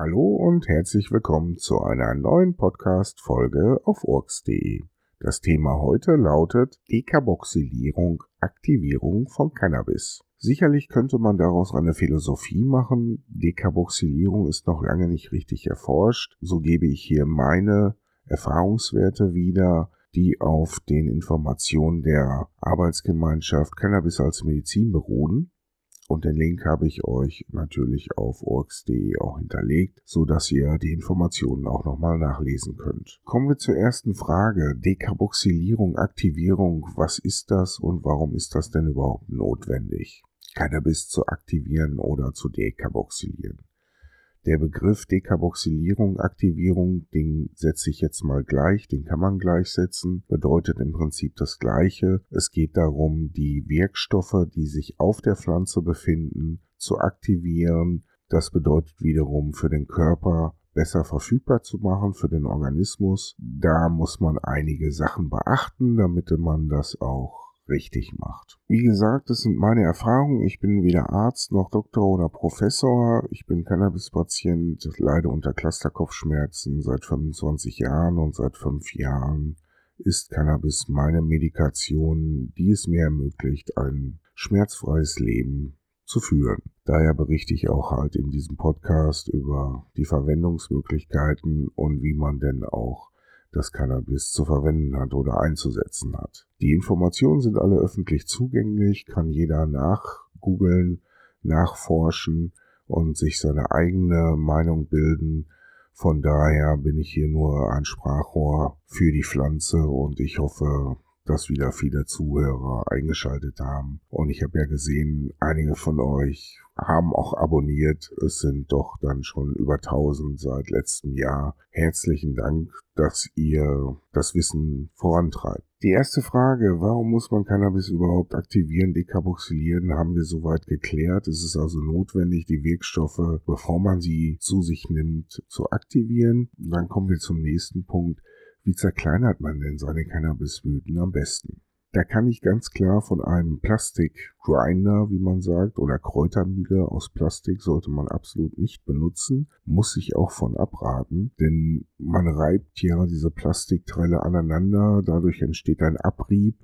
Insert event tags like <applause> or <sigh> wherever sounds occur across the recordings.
Hallo und herzlich willkommen zu einer neuen Podcast-Folge auf orks.de. Das Thema heute lautet Dekarboxylierung, Aktivierung von Cannabis. Sicherlich könnte man daraus eine Philosophie machen. Dekarboxylierung ist noch lange nicht richtig erforscht. So gebe ich hier meine Erfahrungswerte wieder, die auf den Informationen der Arbeitsgemeinschaft Cannabis als Medizin beruhen. Und den Link habe ich euch natürlich auf orgs.de auch hinterlegt, so dass ihr die Informationen auch nochmal nachlesen könnt. Kommen wir zur ersten Frage. Dekarboxylierung, Aktivierung. Was ist das und warum ist das denn überhaupt notwendig? Cannabis zu aktivieren oder zu dekarboxylieren. Der Begriff Dekarboxylierung, Aktivierung, den setze ich jetzt mal gleich, den kann man gleichsetzen, bedeutet im Prinzip das Gleiche. Es geht darum, die Wirkstoffe, die sich auf der Pflanze befinden, zu aktivieren. Das bedeutet wiederum für den Körper besser verfügbar zu machen für den Organismus. Da muss man einige Sachen beachten, damit man das auch richtig macht. Wie gesagt, das sind meine Erfahrungen. Ich bin weder Arzt noch Doktor oder Professor. Ich bin Cannabis-Patient, leide unter Clusterkopfschmerzen seit 25 Jahren und seit fünf Jahren ist Cannabis meine Medikation, die es mir ermöglicht, ein schmerzfreies Leben zu führen. Daher berichte ich auch halt in diesem Podcast über die Verwendungsmöglichkeiten und wie man denn auch das Cannabis zu verwenden hat oder einzusetzen hat. Die Informationen sind alle öffentlich zugänglich, kann jeder nachgoogeln, nachforschen und sich seine eigene Meinung bilden. Von daher bin ich hier nur ein Sprachrohr für die Pflanze und ich hoffe, dass wieder viele Zuhörer eingeschaltet haben. Und ich habe ja gesehen, einige von euch haben auch abonniert. Es sind doch dann schon über 1000 seit letztem Jahr. Herzlichen Dank, dass ihr das Wissen vorantreibt. Die erste Frage, warum muss man Cannabis überhaupt aktivieren, dekarboxylieren, haben wir soweit geklärt. Es ist also notwendig, die Wirkstoffe, bevor man sie zu sich nimmt, zu aktivieren. Dann kommen wir zum nächsten Punkt. Wie zerkleinert man denn seine Cannabisblüten am besten? Da kann ich ganz klar von einem Plastikgrinder, wie man sagt, oder Kräutermühle aus Plastik sollte man absolut nicht benutzen, muss ich auch von abraten, denn man reibt ja diese Plastikteile aneinander, dadurch entsteht ein Abrieb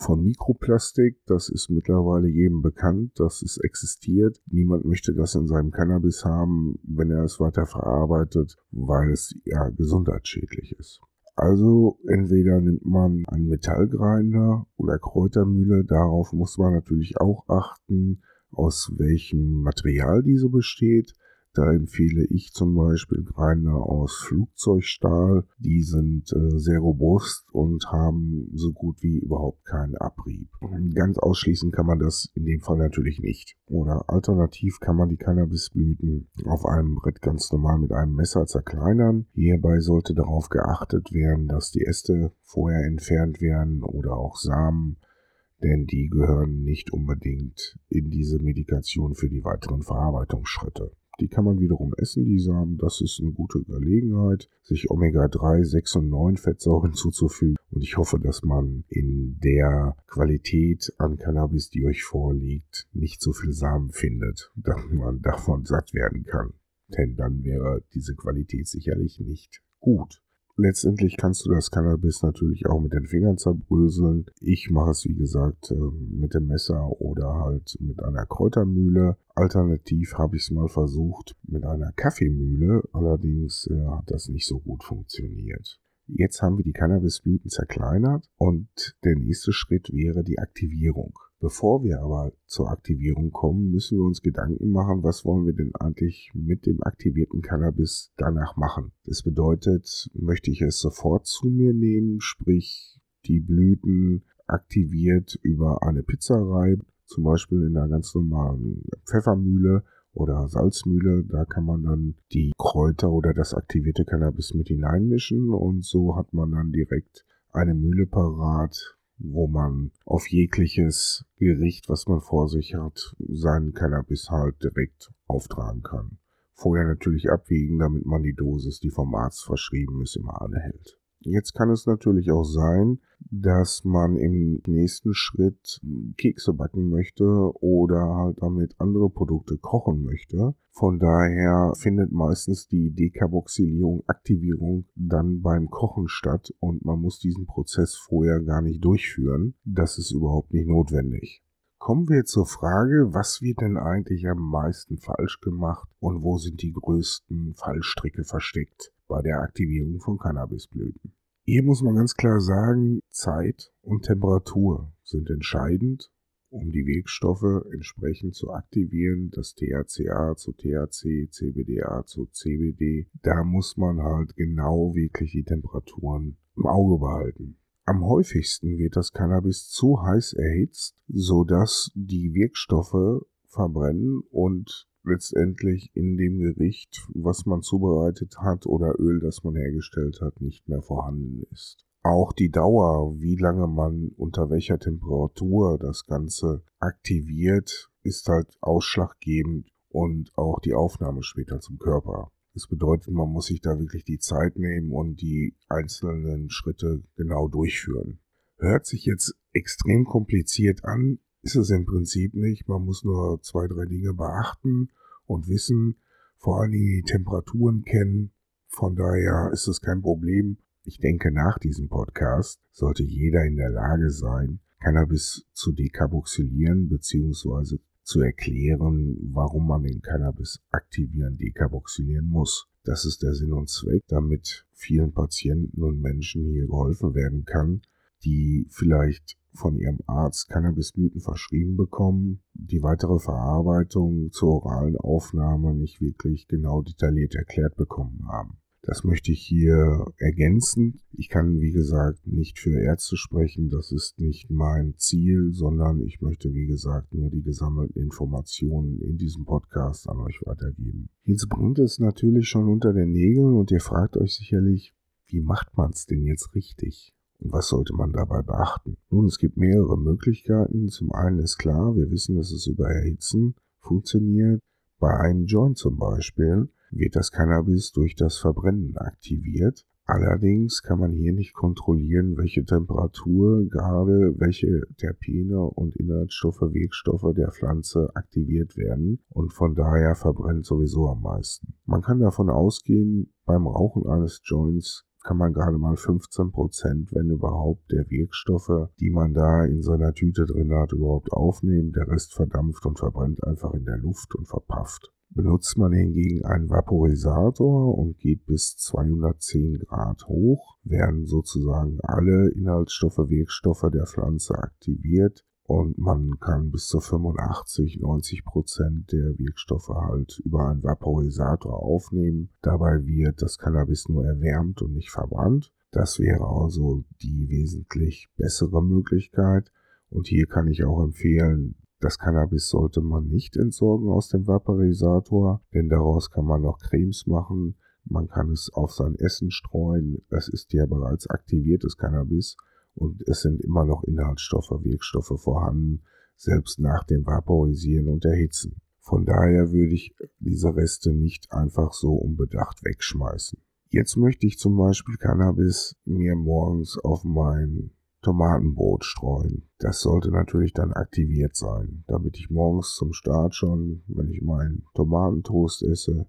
von Mikroplastik. Das ist mittlerweile jedem bekannt, dass es existiert. Niemand möchte das in seinem Cannabis haben, wenn er es weiter verarbeitet, weil es ja gesundheitsschädlich ist. Also entweder nimmt man einen Metallgrinder oder Kräutermühle. Darauf muss man natürlich auch achten, aus welchem Material diese besteht. Da empfehle ich zum Beispiel Grinder aus Flugzeugstahl. Die sind äh, sehr robust und haben so gut wie überhaupt keinen Abrieb. Ganz ausschließen kann man das in dem Fall natürlich nicht. Oder alternativ kann man die Cannabisblüten auf einem Brett ganz normal mit einem Messer zerkleinern. Hierbei sollte darauf geachtet werden, dass die Äste vorher entfernt werden oder auch Samen denn die gehören nicht unbedingt in diese Medikation für die weiteren Verarbeitungsschritte. Die kann man wiederum essen, die Samen. Das ist eine gute Gelegenheit, sich Omega-3, 6 und 9 Fettsäuren zuzufügen. Und ich hoffe, dass man in der Qualität an Cannabis, die euch vorliegt, nicht so viel Samen findet, <laughs> dass man davon satt werden kann. Denn dann wäre diese Qualität sicherlich nicht gut. Letztendlich kannst du das Cannabis natürlich auch mit den Fingern zerbröseln. Ich mache es wie gesagt ähm, mit dem Messer oder halt mit einer Kräutermühle. Alternativ habe ich es mal versucht mit einer Kaffeemühle, allerdings äh, hat das nicht so gut funktioniert. Jetzt haben wir die Cannabisblüten zerkleinert und der nächste Schritt wäre die Aktivierung. Bevor wir aber zur Aktivierung kommen, müssen wir uns Gedanken machen, was wollen wir denn eigentlich mit dem aktivierten Cannabis danach machen. Das bedeutet, möchte ich es sofort zu mir nehmen, sprich die Blüten aktiviert über eine Pizzerei, zum Beispiel in einer ganz normalen Pfeffermühle oder Salzmühle. Da kann man dann die Kräuter oder das aktivierte Cannabis mit hineinmischen und so hat man dann direkt eine Mühle parat, wo man auf jegliches Gericht, was man vor sich hat, seinen Cannabis halt direkt auftragen kann. Vorher natürlich abwiegen, damit man die Dosis, die vom Arzt verschrieben ist, immer anhält. Jetzt kann es natürlich auch sein, dass man im nächsten Schritt Kekse backen möchte oder halt damit andere Produkte kochen möchte. Von daher findet meistens die Dekarboxylierung, Aktivierung dann beim Kochen statt und man muss diesen Prozess vorher gar nicht durchführen. Das ist überhaupt nicht notwendig. Kommen wir zur Frage, was wird denn eigentlich am meisten falsch gemacht und wo sind die größten Fallstricke versteckt bei der Aktivierung von Cannabisblüten? Hier muss man ganz klar sagen, Zeit und Temperatur sind entscheidend, um die Wirkstoffe entsprechend zu aktivieren. Das THCA zu THC, CBDA zu CBD. Da muss man halt genau wirklich die Temperaturen im Auge behalten. Am häufigsten wird das Cannabis zu heiß erhitzt, sodass die Wirkstoffe verbrennen und letztendlich in dem Gericht, was man zubereitet hat oder Öl, das man hergestellt hat, nicht mehr vorhanden ist. Auch die Dauer, wie lange man unter welcher Temperatur das Ganze aktiviert, ist halt ausschlaggebend und auch die Aufnahme später zum Körper. Das bedeutet, man muss sich da wirklich die Zeit nehmen und die einzelnen Schritte genau durchführen. Hört sich jetzt extrem kompliziert an, ist es im Prinzip nicht. Man muss nur zwei, drei Dinge beachten und wissen, vor allen Dingen die Temperaturen kennen. Von daher ist es kein Problem. Ich denke, nach diesem Podcast sollte jeder in der Lage sein, Cannabis zu dekarboxylieren bzw zu erklären, warum man den Cannabis aktivieren, dekarboxylieren muss. Das ist der Sinn und Zweck, damit vielen Patienten und Menschen hier geholfen werden kann, die vielleicht von ihrem Arzt Cannabisblüten verschrieben bekommen, die weitere Verarbeitung zur oralen Aufnahme nicht wirklich genau detailliert erklärt bekommen haben. Das möchte ich hier ergänzen. Ich kann, wie gesagt, nicht für Ärzte sprechen. Das ist nicht mein Ziel, sondern ich möchte, wie gesagt, nur die gesammelten Informationen in diesem Podcast an euch weitergeben. Jetzt bringt es natürlich schon unter den Nägeln und ihr fragt euch sicherlich, wie macht man es denn jetzt richtig? Was sollte man dabei beachten? Nun, es gibt mehrere Möglichkeiten. Zum einen ist klar, wir wissen, dass es über Erhitzen funktioniert. Bei einem Joint zum Beispiel wird das Cannabis durch das Verbrennen aktiviert. Allerdings kann man hier nicht kontrollieren, welche Temperatur gerade welche Terpene und Inhaltsstoffe, Wirkstoffe der Pflanze aktiviert werden und von daher verbrennt sowieso am meisten. Man kann davon ausgehen, beim Rauchen eines Joints kann man gerade mal 15 Prozent, wenn überhaupt, der Wirkstoffe, die man da in seiner Tüte drin hat, überhaupt aufnehmen. Der Rest verdampft und verbrennt einfach in der Luft und verpafft. Benutzt man hingegen einen Vaporisator und geht bis 210 Grad hoch, werden sozusagen alle Inhaltsstoffe, Wirkstoffe der Pflanze aktiviert und man kann bis zu 85, 90 Prozent der Wirkstoffe halt über einen Vaporisator aufnehmen. Dabei wird das Cannabis nur erwärmt und nicht verbrannt. Das wäre also die wesentlich bessere Möglichkeit. Und hier kann ich auch empfehlen, das Cannabis sollte man nicht entsorgen aus dem Vaporisator, denn daraus kann man noch Cremes machen. Man kann es auf sein Essen streuen. Es ist ja bereits aktiviertes Cannabis und es sind immer noch Inhaltsstoffe, Wirkstoffe vorhanden, selbst nach dem Vaporisieren und Erhitzen. Von daher würde ich diese Reste nicht einfach so unbedacht wegschmeißen. Jetzt möchte ich zum Beispiel Cannabis mir morgens auf mein Tomatenbrot streuen. Das sollte natürlich dann aktiviert sein, damit ich morgens zum Start schon, wenn ich meinen Tomatentoast esse,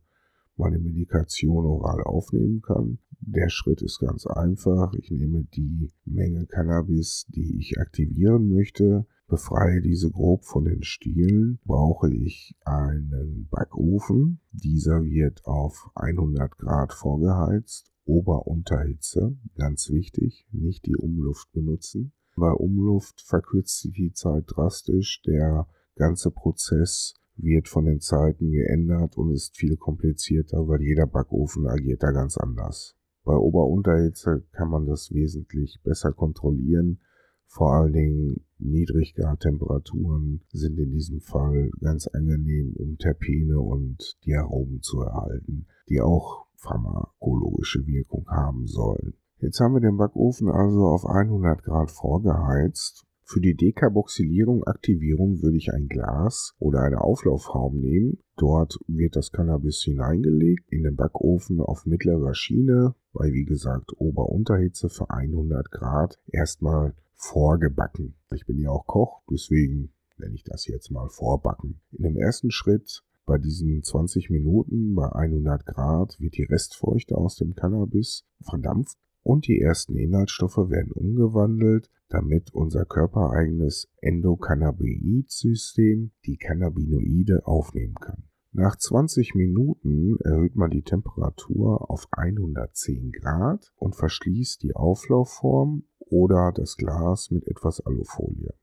meine Medikation oral aufnehmen kann. Der Schritt ist ganz einfach. Ich nehme die Menge Cannabis, die ich aktivieren möchte, befreie diese grob von den Stielen, brauche ich einen Backofen. Dieser wird auf 100 Grad vorgeheizt, Ober-Unterhitze, ganz wichtig, nicht die Umluft benutzen. Bei Umluft verkürzt sich die Zeit drastisch. Der ganze Prozess wird von den Zeiten geändert und ist viel komplizierter, weil jeder Backofen agiert da ganz anders. Bei Ober-Unterhitze kann man das wesentlich besser kontrollieren. Vor allen Dingen Niedriggartemperaturen sind in diesem Fall ganz angenehm, um Terpene und die Aromen zu erhalten, die auch pharmakologische Wirkung haben sollen. Jetzt haben wir den Backofen also auf 100 Grad vorgeheizt Für die Dekarboxylierung Aktivierung würde ich ein Glas oder eine Auflaufform nehmen. Dort wird das Cannabis hineingelegt, in den Backofen auf mittlerer Schiene, bei wie gesagt Ober-Unterhitze für 100 Grad, erstmal vorgebacken. Ich bin ja auch Koch, deswegen nenne ich das jetzt mal vorbacken. In dem ersten Schritt bei diesen 20 Minuten bei 100 Grad wird die Restfeuchte aus dem Cannabis verdampft und die ersten Inhaltsstoffe werden umgewandelt, damit unser körpereigenes Endokannabinoid-System die Cannabinoide aufnehmen kann. Nach 20 Minuten erhöht man die Temperatur auf 110 Grad und verschließt die Auflaufform oder das Glas mit etwas Alufolie.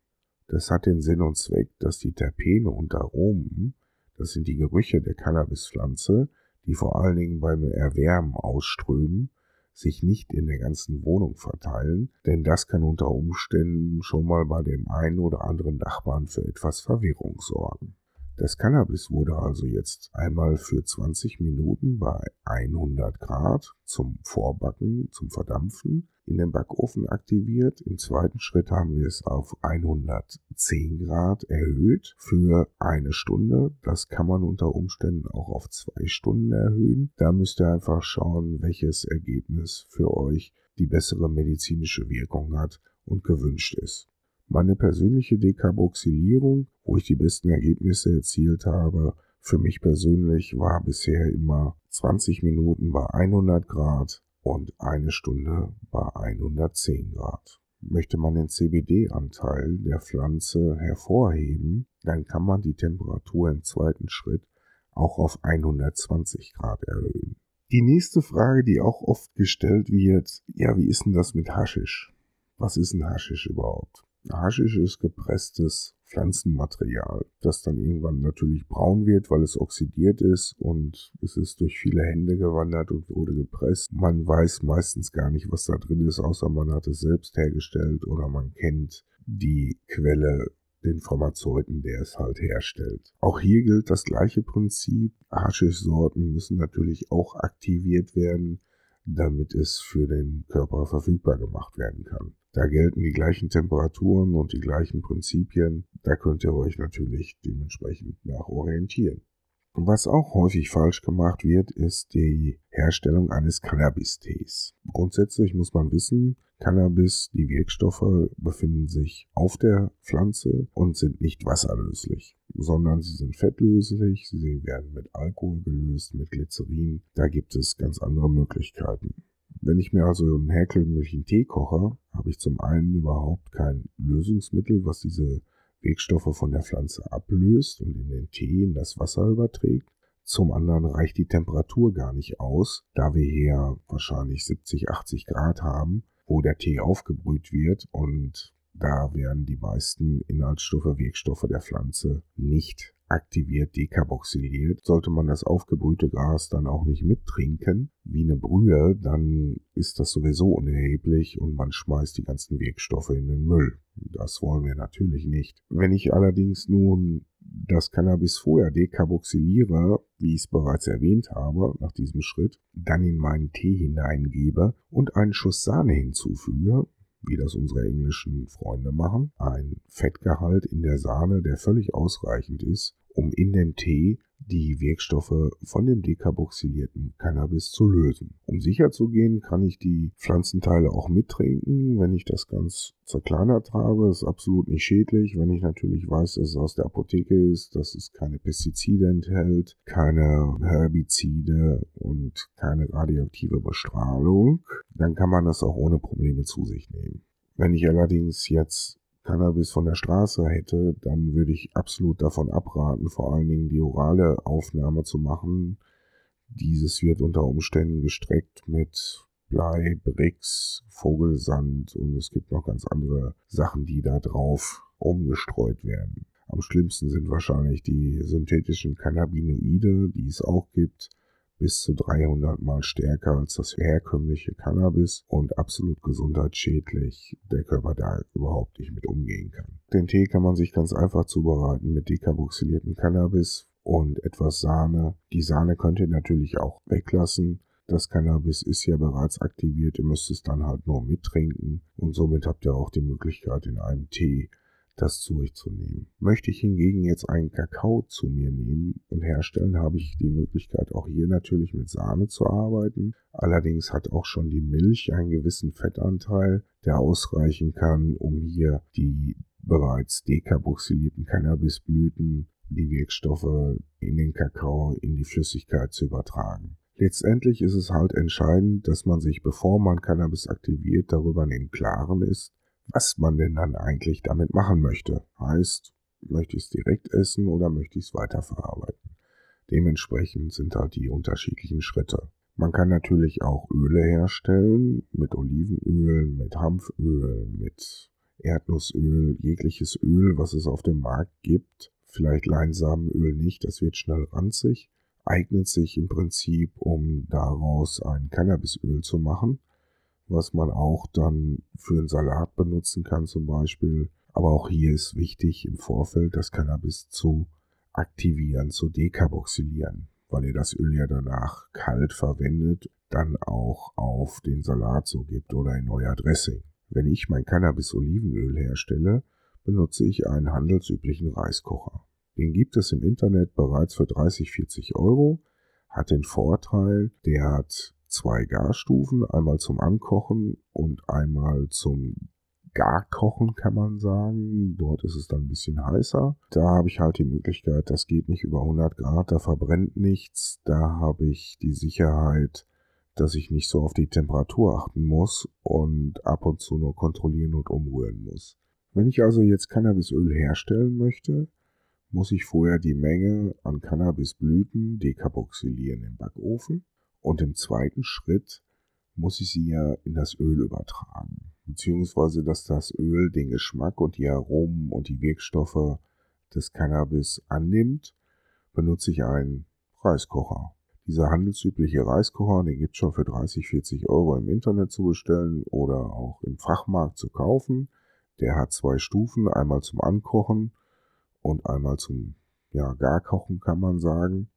Das hat den Sinn und Zweck, dass die Terpene und Aromen, das sind die Gerüche der Cannabispflanze, die vor allen Dingen beim Erwärmen ausströmen, sich nicht in der ganzen Wohnung verteilen, denn das kann unter Umständen schon mal bei dem einen oder anderen Nachbarn für etwas Verwirrung sorgen. Das Cannabis wurde also jetzt einmal für 20 Minuten bei 100 Grad zum Vorbacken, zum Verdampfen in den Backofen aktiviert. Im zweiten Schritt haben wir es auf 110 Grad erhöht für eine Stunde. Das kann man unter Umständen auch auf zwei Stunden erhöhen. Da müsst ihr einfach schauen, welches Ergebnis für euch die bessere medizinische Wirkung hat und gewünscht ist. Meine persönliche Dekarboxylierung, wo ich die besten Ergebnisse erzielt habe, für mich persönlich war bisher immer 20 Minuten bei 100 Grad und eine Stunde bei 110 Grad. Möchte man den CBD-Anteil der Pflanze hervorheben, dann kann man die Temperatur im zweiten Schritt auch auf 120 Grad erhöhen. Die nächste Frage, die auch oft gestellt wird, ja, wie ist denn das mit Haschisch? Was ist ein Haschisch überhaupt? Haschisch ist gepresstes Pflanzenmaterial, das dann irgendwann natürlich braun wird, weil es oxidiert ist und es ist durch viele Hände gewandert und wurde gepresst. Man weiß meistens gar nicht, was da drin ist, außer man hat es selbst hergestellt oder man kennt die Quelle den Pharmazeuten, der es halt herstellt. Auch hier gilt das gleiche Prinzip. Haschischsorten müssen natürlich auch aktiviert werden, damit es für den Körper verfügbar gemacht werden kann. Da gelten die gleichen Temperaturen und die gleichen Prinzipien. Da könnt ihr euch natürlich dementsprechend nach orientieren. Was auch häufig falsch gemacht wird, ist die Herstellung eines Cannabis-Tees. Grundsätzlich muss man wissen, Cannabis, die Wirkstoffe befinden sich auf der Pflanze und sind nicht wasserlöslich, sondern sie sind fettlöslich, sie werden mit Alkohol gelöst, mit Glycerin. Da gibt es ganz andere Möglichkeiten. Wenn ich mir also einen herkömmlichen Tee koche, habe ich zum einen überhaupt kein Lösungsmittel, was diese Wegstoffe von der Pflanze ablöst und in den Tee in das Wasser überträgt. Zum anderen reicht die Temperatur gar nicht aus, da wir hier wahrscheinlich 70, 80 Grad haben, wo der Tee aufgebrüht wird und da werden die meisten Inhaltsstoffe, Wirkstoffe der Pflanze nicht aktiviert dekarboxyliert. Sollte man das aufgebrühte Gras dann auch nicht mittrinken, wie eine Brühe, dann ist das sowieso unerheblich und man schmeißt die ganzen Wirkstoffe in den Müll. Das wollen wir natürlich nicht. Wenn ich allerdings nun das Cannabis vorher dekarboxyliere, wie ich es bereits erwähnt habe, nach diesem Schritt, dann in meinen Tee hineingebe und einen Schuss Sahne hinzufüge, wie das unsere englischen Freunde machen, ein Fettgehalt in der Sahne, der völlig ausreichend ist, um in dem Tee die Wirkstoffe von dem dekarboxylierten Cannabis zu lösen. Um sicher zu gehen, kann ich die Pflanzenteile auch mittrinken, wenn ich das ganz zerkleinert habe. Ist absolut nicht schädlich, wenn ich natürlich weiß, dass es aus der Apotheke ist, dass es keine Pestizide enthält, keine Herbizide und keine radioaktive Bestrahlung. Dann kann man das auch ohne Probleme zu sich nehmen. Wenn ich allerdings jetzt Cannabis von der Straße hätte, dann würde ich absolut davon abraten, vor allen Dingen die orale Aufnahme zu machen. Dieses wird unter Umständen gestreckt mit Blei, Brix, Vogelsand und es gibt noch ganz andere Sachen, die da drauf umgestreut werden. Am schlimmsten sind wahrscheinlich die synthetischen Cannabinoide, die es auch gibt bis zu 300 mal stärker als das herkömmliche Cannabis und absolut gesundheitsschädlich, der Körper da überhaupt nicht mit umgehen kann. Den Tee kann man sich ganz einfach zubereiten mit dekarboxyliertem Cannabis und etwas Sahne. Die Sahne könnt ihr natürlich auch weglassen. Das Cannabis ist ja bereits aktiviert, ihr müsst es dann halt nur mittrinken und somit habt ihr auch die Möglichkeit in einem Tee das zu euch zu nehmen. Möchte ich hingegen jetzt einen Kakao zu mir nehmen und herstellen, habe ich die Möglichkeit auch hier natürlich mit Sahne zu arbeiten. Allerdings hat auch schon die Milch einen gewissen Fettanteil, der ausreichen kann, um hier die bereits dekarboxylierten Cannabisblüten, die Wirkstoffe in den Kakao, in die Flüssigkeit zu übertragen. Letztendlich ist es halt entscheidend, dass man sich, bevor man Cannabis aktiviert, darüber im Klaren ist, was man denn dann eigentlich damit machen möchte. Heißt, möchte ich es direkt essen oder möchte ich es weiterverarbeiten? Dementsprechend sind halt die unterschiedlichen Schritte. Man kann natürlich auch Öle herstellen, mit Olivenöl, mit Hanföl, mit Erdnussöl, jegliches Öl, was es auf dem Markt gibt. Vielleicht Leinsamenöl nicht, das wird schnell ranzig. Eignet sich im Prinzip, um daraus ein Cannabisöl zu machen was man auch dann für einen Salat benutzen kann zum Beispiel. Aber auch hier ist wichtig im Vorfeld das Cannabis zu aktivieren, zu dekarboxylieren, weil ihr das Öl ja danach kalt verwendet, dann auch auf den Salat so gibt oder in euer Dressing. Wenn ich mein Cannabis-Olivenöl herstelle, benutze ich einen handelsüblichen Reiskocher. Den gibt es im Internet bereits für 30, 40 Euro, hat den Vorteil, der hat zwei Garstufen, einmal zum Ankochen und einmal zum Garkochen kann man sagen. Dort ist es dann ein bisschen heißer. Da habe ich halt die Möglichkeit, das geht nicht über 100 Grad, da verbrennt nichts. Da habe ich die Sicherheit, dass ich nicht so auf die Temperatur achten muss und ab und zu nur kontrollieren und umrühren muss. Wenn ich also jetzt Cannabisöl herstellen möchte, muss ich vorher die Menge an Cannabisblüten dekarboxylieren im Backofen. Und im zweiten Schritt muss ich sie ja in das Öl übertragen. Beziehungsweise, dass das Öl den Geschmack und die Aromen und die Wirkstoffe des Cannabis annimmt, benutze ich einen Reiskocher. Dieser handelsübliche Reiskocher, den gibt es schon für 30, 40 Euro im Internet zu bestellen oder auch im Fachmarkt zu kaufen. Der hat zwei Stufen, einmal zum Ankochen und einmal zum ja, Garkochen kann man sagen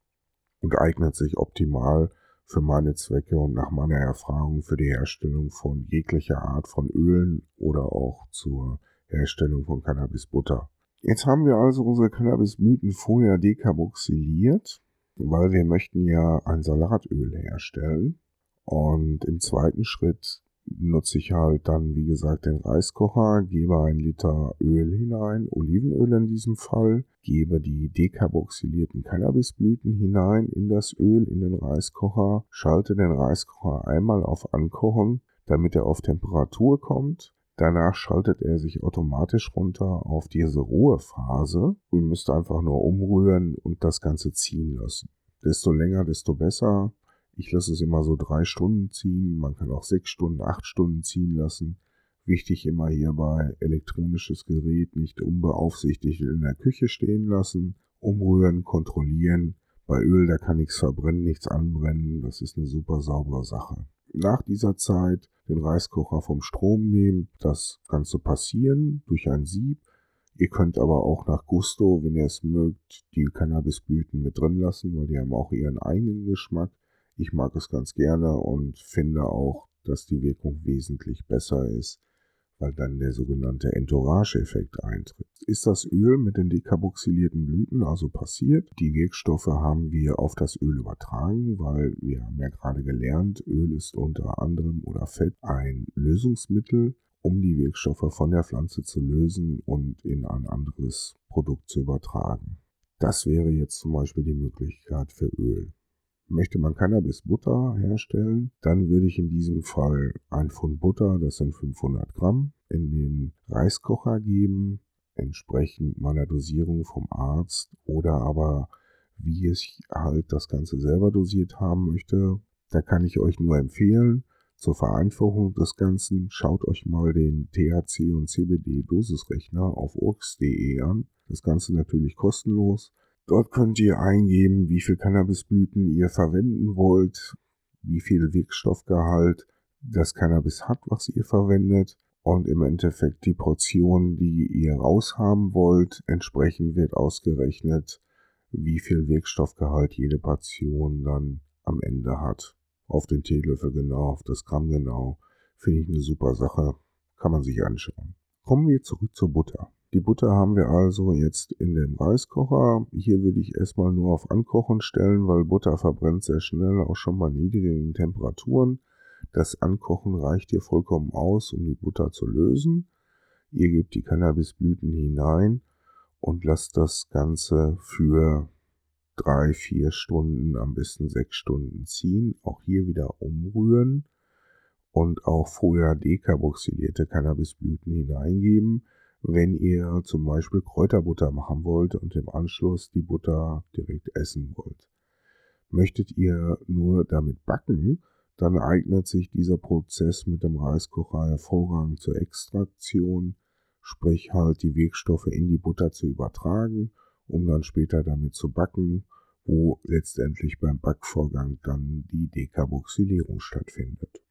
und eignet sich optimal für meine Zwecke und nach meiner Erfahrung für die Herstellung von jeglicher Art von Ölen oder auch zur Herstellung von Cannabisbutter. Jetzt haben wir also unsere Cannabisblüten vorher dekarboxyliert, weil wir möchten ja ein Salatöl herstellen. Und im zweiten Schritt nutze ich halt dann, wie gesagt, den Reiskocher, gebe ein Liter Öl hinein, Olivenöl in diesem Fall, gebe die dekarboxylierten Cannabisblüten hinein in das Öl, in den Reiskocher, schalte den Reiskocher einmal auf Ankochen, damit er auf Temperatur kommt. Danach schaltet er sich automatisch runter auf diese Ruhephase. Ihr müsst einfach nur umrühren und das Ganze ziehen lassen. Desto länger, desto besser. Ich lasse es immer so drei Stunden ziehen. Man kann auch sechs Stunden, acht Stunden ziehen lassen. Wichtig immer hierbei elektronisches Gerät nicht unbeaufsichtigt in der Küche stehen lassen. Umrühren, kontrollieren. Bei Öl, da kann nichts verbrennen, nichts anbrennen. Das ist eine super saubere Sache. Nach dieser Zeit den Reiskocher vom Strom nehmen. Das Ganze passieren durch ein Sieb. Ihr könnt aber auch nach Gusto, wenn ihr es mögt, die Cannabisblüten mit drin lassen, weil die haben auch ihren eigenen Geschmack. Ich mag es ganz gerne und finde auch, dass die Wirkung wesentlich besser ist, weil dann der sogenannte Entourage-Effekt eintritt. Ist das Öl mit den dekarboxylierten Blüten also passiert? Die Wirkstoffe haben wir auf das Öl übertragen, weil wir haben ja gerade gelernt, Öl ist unter anderem oder Fett ein Lösungsmittel, um die Wirkstoffe von der Pflanze zu lösen und in ein anderes Produkt zu übertragen. Das wäre jetzt zum Beispiel die Möglichkeit für Öl. Möchte man Cannabis-Butter herstellen, dann würde ich in diesem Fall ein Pfund Butter, das sind 500 Gramm, in den Reiskocher geben, entsprechend meiner Dosierung vom Arzt oder aber wie ich halt das Ganze selber dosiert haben möchte. Da kann ich euch nur empfehlen, zur Vereinfachung des Ganzen schaut euch mal den THC und CBD Dosisrechner auf urx.de an. Das Ganze natürlich kostenlos. Dort könnt ihr eingeben, wie viel Cannabisblüten ihr verwenden wollt, wie viel Wirkstoffgehalt das Cannabis hat, was ihr verwendet und im Endeffekt die Portion, die ihr raushaben wollt. Entsprechend wird ausgerechnet, wie viel Wirkstoffgehalt jede Portion dann am Ende hat. auf den Teelöffel genau, auf das Gramm genau. Finde ich eine super Sache. Kann man sich anschauen. Kommen wir zurück zur Butter. Die Butter haben wir also jetzt in dem Reiskocher. Hier würde ich erstmal nur auf Ankochen stellen, weil Butter verbrennt sehr schnell, auch schon bei niedrigen Temperaturen. Das Ankochen reicht hier vollkommen aus, um die Butter zu lösen. Ihr gebt die Cannabisblüten hinein und lasst das Ganze für drei, vier Stunden, am besten sechs Stunden ziehen. Auch hier wieder umrühren und auch vorher dekarboxylierte Cannabisblüten hineingeben, wenn ihr zum Beispiel Kräuterbutter machen wollt und im Anschluss die Butter direkt essen wollt. Möchtet ihr nur damit backen, dann eignet sich dieser Prozess mit dem Reiskocher hervorragend zur Extraktion, sprich halt die Wirkstoffe in die Butter zu übertragen, um dann später damit zu backen, wo letztendlich beim Backvorgang dann die Dekarboxylierung stattfindet.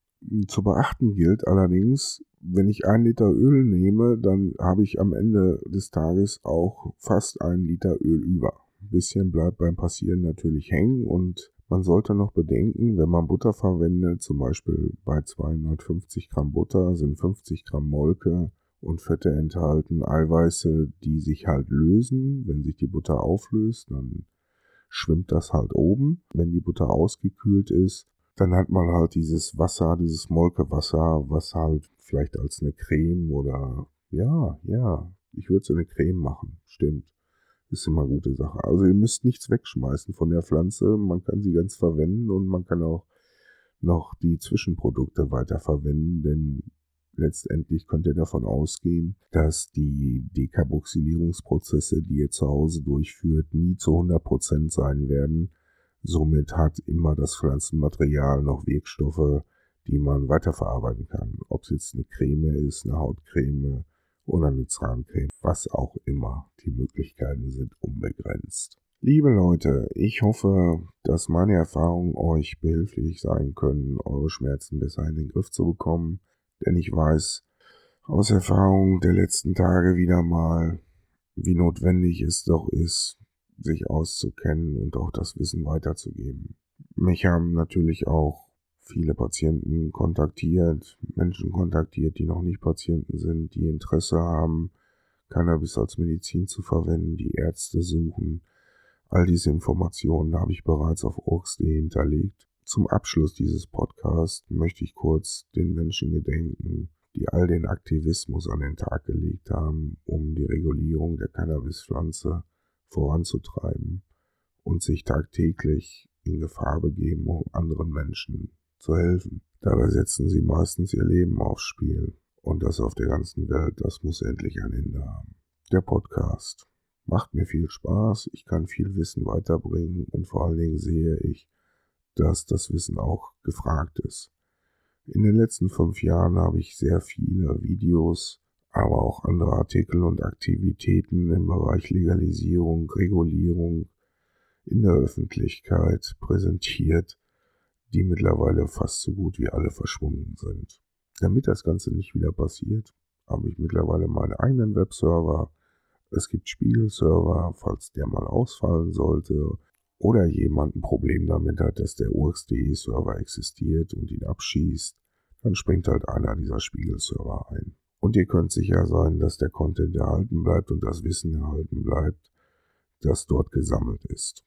Zu beachten gilt allerdings, wenn ich ein Liter Öl nehme, dann habe ich am Ende des Tages auch fast ein Liter Öl über. Ein bisschen bleibt beim Passieren natürlich hängen und man sollte noch bedenken, wenn man Butter verwendet, zum Beispiel bei 250 Gramm Butter sind 50 Gramm Molke und Fette enthalten, Eiweiße, die sich halt lösen. Wenn sich die Butter auflöst, dann schwimmt das halt oben. Wenn die Butter ausgekühlt ist, dann hat man halt dieses Wasser, dieses Molkewasser, was halt vielleicht als eine Creme oder ja, ja, ich würde so eine Creme machen, stimmt. Ist immer eine gute Sache. Also ihr müsst nichts wegschmeißen von der Pflanze. Man kann sie ganz verwenden und man kann auch noch die Zwischenprodukte weiterverwenden, denn letztendlich könnt ihr davon ausgehen, dass die Dekarboxylierungsprozesse, die ihr zu Hause durchführt, nie zu 100% sein werden. Somit hat immer das Pflanzenmaterial noch Wirkstoffe, die man weiterverarbeiten kann. Ob es jetzt eine Creme ist, eine Hautcreme, oder eine Zahncreme, was auch immer. Die Möglichkeiten sind unbegrenzt. Liebe Leute, ich hoffe, dass meine Erfahrungen euch behilflich sein können, eure Schmerzen besser in den Griff zu bekommen. Denn ich weiß aus Erfahrung der letzten Tage wieder mal, wie notwendig es doch ist, sich auszukennen und auch das Wissen weiterzugeben. Mich haben natürlich auch viele Patienten kontaktiert, Menschen kontaktiert, die noch nicht Patienten sind, die Interesse haben, Cannabis als Medizin zu verwenden, die Ärzte suchen. All diese Informationen habe ich bereits auf orks.de hinterlegt. Zum Abschluss dieses Podcasts möchte ich kurz den Menschen gedenken, die all den Aktivismus an den Tag gelegt haben, um die Regulierung der Cannabispflanze voranzutreiben und sich tagtäglich in Gefahr begeben, um anderen Menschen zu helfen. Dabei setzen sie meistens ihr Leben aufs Spiel. Und das auf der ganzen Welt, das muss endlich ein Ende haben. Der Podcast macht mir viel Spaß, ich kann viel Wissen weiterbringen und vor allen Dingen sehe ich, dass das Wissen auch gefragt ist. In den letzten fünf Jahren habe ich sehr viele Videos, aber auch andere Artikel und Aktivitäten im Bereich Legalisierung, Regulierung in der Öffentlichkeit präsentiert, die mittlerweile fast so gut wie alle verschwunden sind. Damit das Ganze nicht wieder passiert, habe ich mittlerweile meine eigenen Webserver. Es gibt Spiegelserver, falls der mal ausfallen sollte oder jemand ein Problem damit hat, dass der UXDE-Server existiert und ihn abschießt, dann springt halt einer dieser Spiegelserver ein. Und ihr könnt sicher sein, dass der Content erhalten bleibt und das Wissen erhalten bleibt, das dort gesammelt ist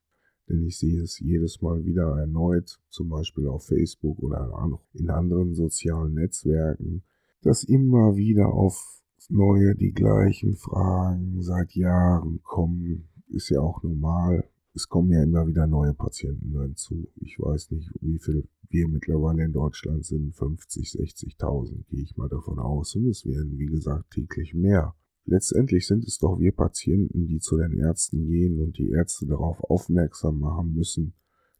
denn ich sehe es jedes Mal wieder erneut, zum Beispiel auf Facebook oder in anderen sozialen Netzwerken, dass immer wieder auf neue die gleichen Fragen seit Jahren kommen. Ist ja auch normal. Es kommen ja immer wieder neue Patienten hinzu. Ich weiß nicht, wie viel wir mittlerweile in Deutschland sind. 50, 60.000 gehe ich mal davon aus. Und es werden, wie gesagt, täglich mehr. Letztendlich sind es doch wir Patienten, die zu den Ärzten gehen und die Ärzte darauf aufmerksam machen müssen,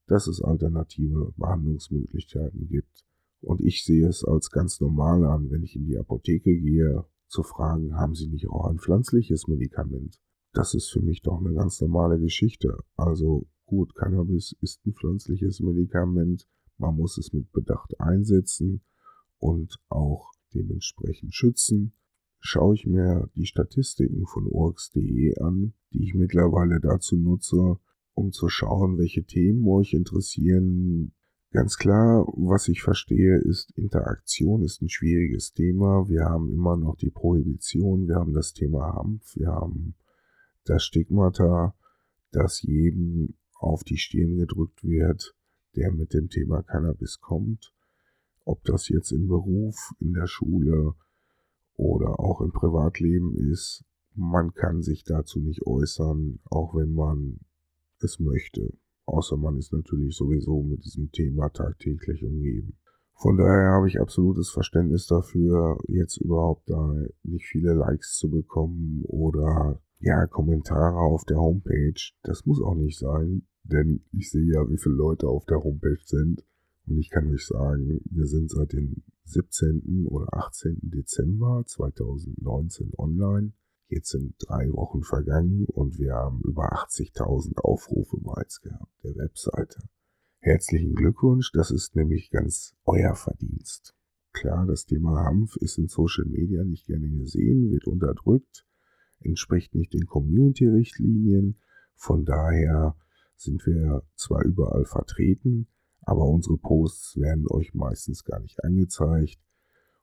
dass es alternative Behandlungsmöglichkeiten gibt. Und ich sehe es als ganz normal an, wenn ich in die Apotheke gehe, zu fragen, haben Sie nicht auch ein pflanzliches Medikament? Das ist für mich doch eine ganz normale Geschichte. Also gut, Cannabis ist ein pflanzliches Medikament, man muss es mit Bedacht einsetzen und auch dementsprechend schützen schaue ich mir die Statistiken von orgs.de an, die ich mittlerweile dazu nutze, um zu schauen, welche Themen euch interessieren. Ganz klar, was ich verstehe, ist, Interaktion ist ein schwieriges Thema. Wir haben immer noch die Prohibition, wir haben das Thema Hanf, wir haben das Stigmata, das jedem auf die Stirn gedrückt wird, der mit dem Thema Cannabis kommt. Ob das jetzt im Beruf, in der Schule oder auch im Privatleben ist, man kann sich dazu nicht äußern, auch wenn man es möchte. Außer man ist natürlich sowieso mit diesem Thema tagtäglich umgeben. Von daher habe ich absolutes Verständnis dafür, jetzt überhaupt da nicht viele Likes zu bekommen oder ja, Kommentare auf der Homepage. Das muss auch nicht sein, denn ich sehe ja, wie viele Leute auf der Homepage sind. Und ich kann euch sagen, wir sind seit dem 17. oder 18. Dezember 2019 online. Jetzt sind drei Wochen vergangen und wir haben über 80.000 Aufrufe bereits gehabt der Webseite. Herzlichen Glückwunsch, das ist nämlich ganz euer Verdienst. Klar, das Thema Hanf ist in Social Media nicht gerne gesehen, wird unterdrückt, entspricht nicht den Community-Richtlinien. Von daher sind wir zwar überall vertreten, aber unsere Posts werden euch meistens gar nicht angezeigt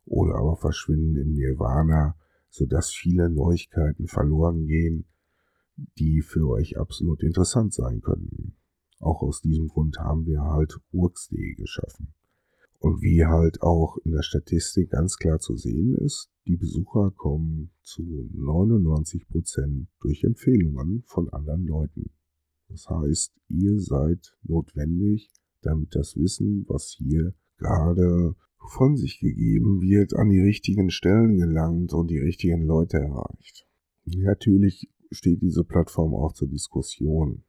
oder aber verschwinden im Nirvana sodass viele Neuigkeiten verloren gehen, die für euch absolut interessant sein könnten. Auch aus diesem Grund haben wir halt Urks.de geschaffen. Und wie halt auch in der Statistik ganz klar zu sehen ist, die Besucher kommen zu 99 Prozent durch Empfehlungen von anderen Leuten. Das heißt, ihr seid notwendig, damit das Wissen, was hier gerade von sich gegeben wird, an die richtigen Stellen gelangt und die richtigen Leute erreicht. Natürlich steht diese Plattform auch zur Diskussion.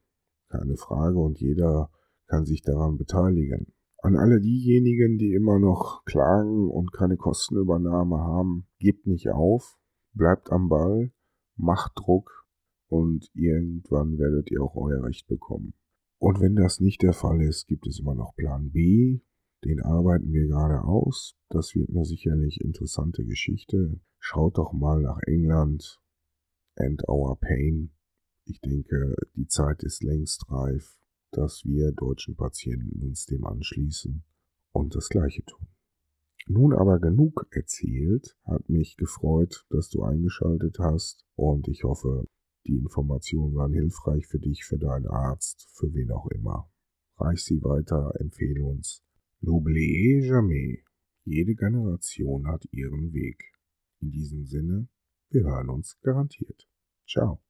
Keine Frage und jeder kann sich daran beteiligen. An alle diejenigen, die immer noch klagen und keine Kostenübernahme haben, gebt nicht auf, bleibt am Ball, macht Druck und irgendwann werdet ihr auch euer Recht bekommen. Und wenn das nicht der Fall ist, gibt es immer noch Plan B, den arbeiten wir gerade aus. Das wird eine sicherlich interessante Geschichte. Schaut doch mal nach England and our pain. Ich denke, die Zeit ist längst reif, dass wir deutschen Patienten uns dem anschließen und das Gleiche tun. Nun aber genug erzählt, hat mich gefreut, dass du eingeschaltet hast und ich hoffe, die Informationen waren hilfreich für dich, für deinen Arzt, für wen auch immer. Reich sie weiter, empfehle uns N'oubliez jamais, jede Generation hat ihren Weg. In diesem Sinne, wir hören uns garantiert. Ciao.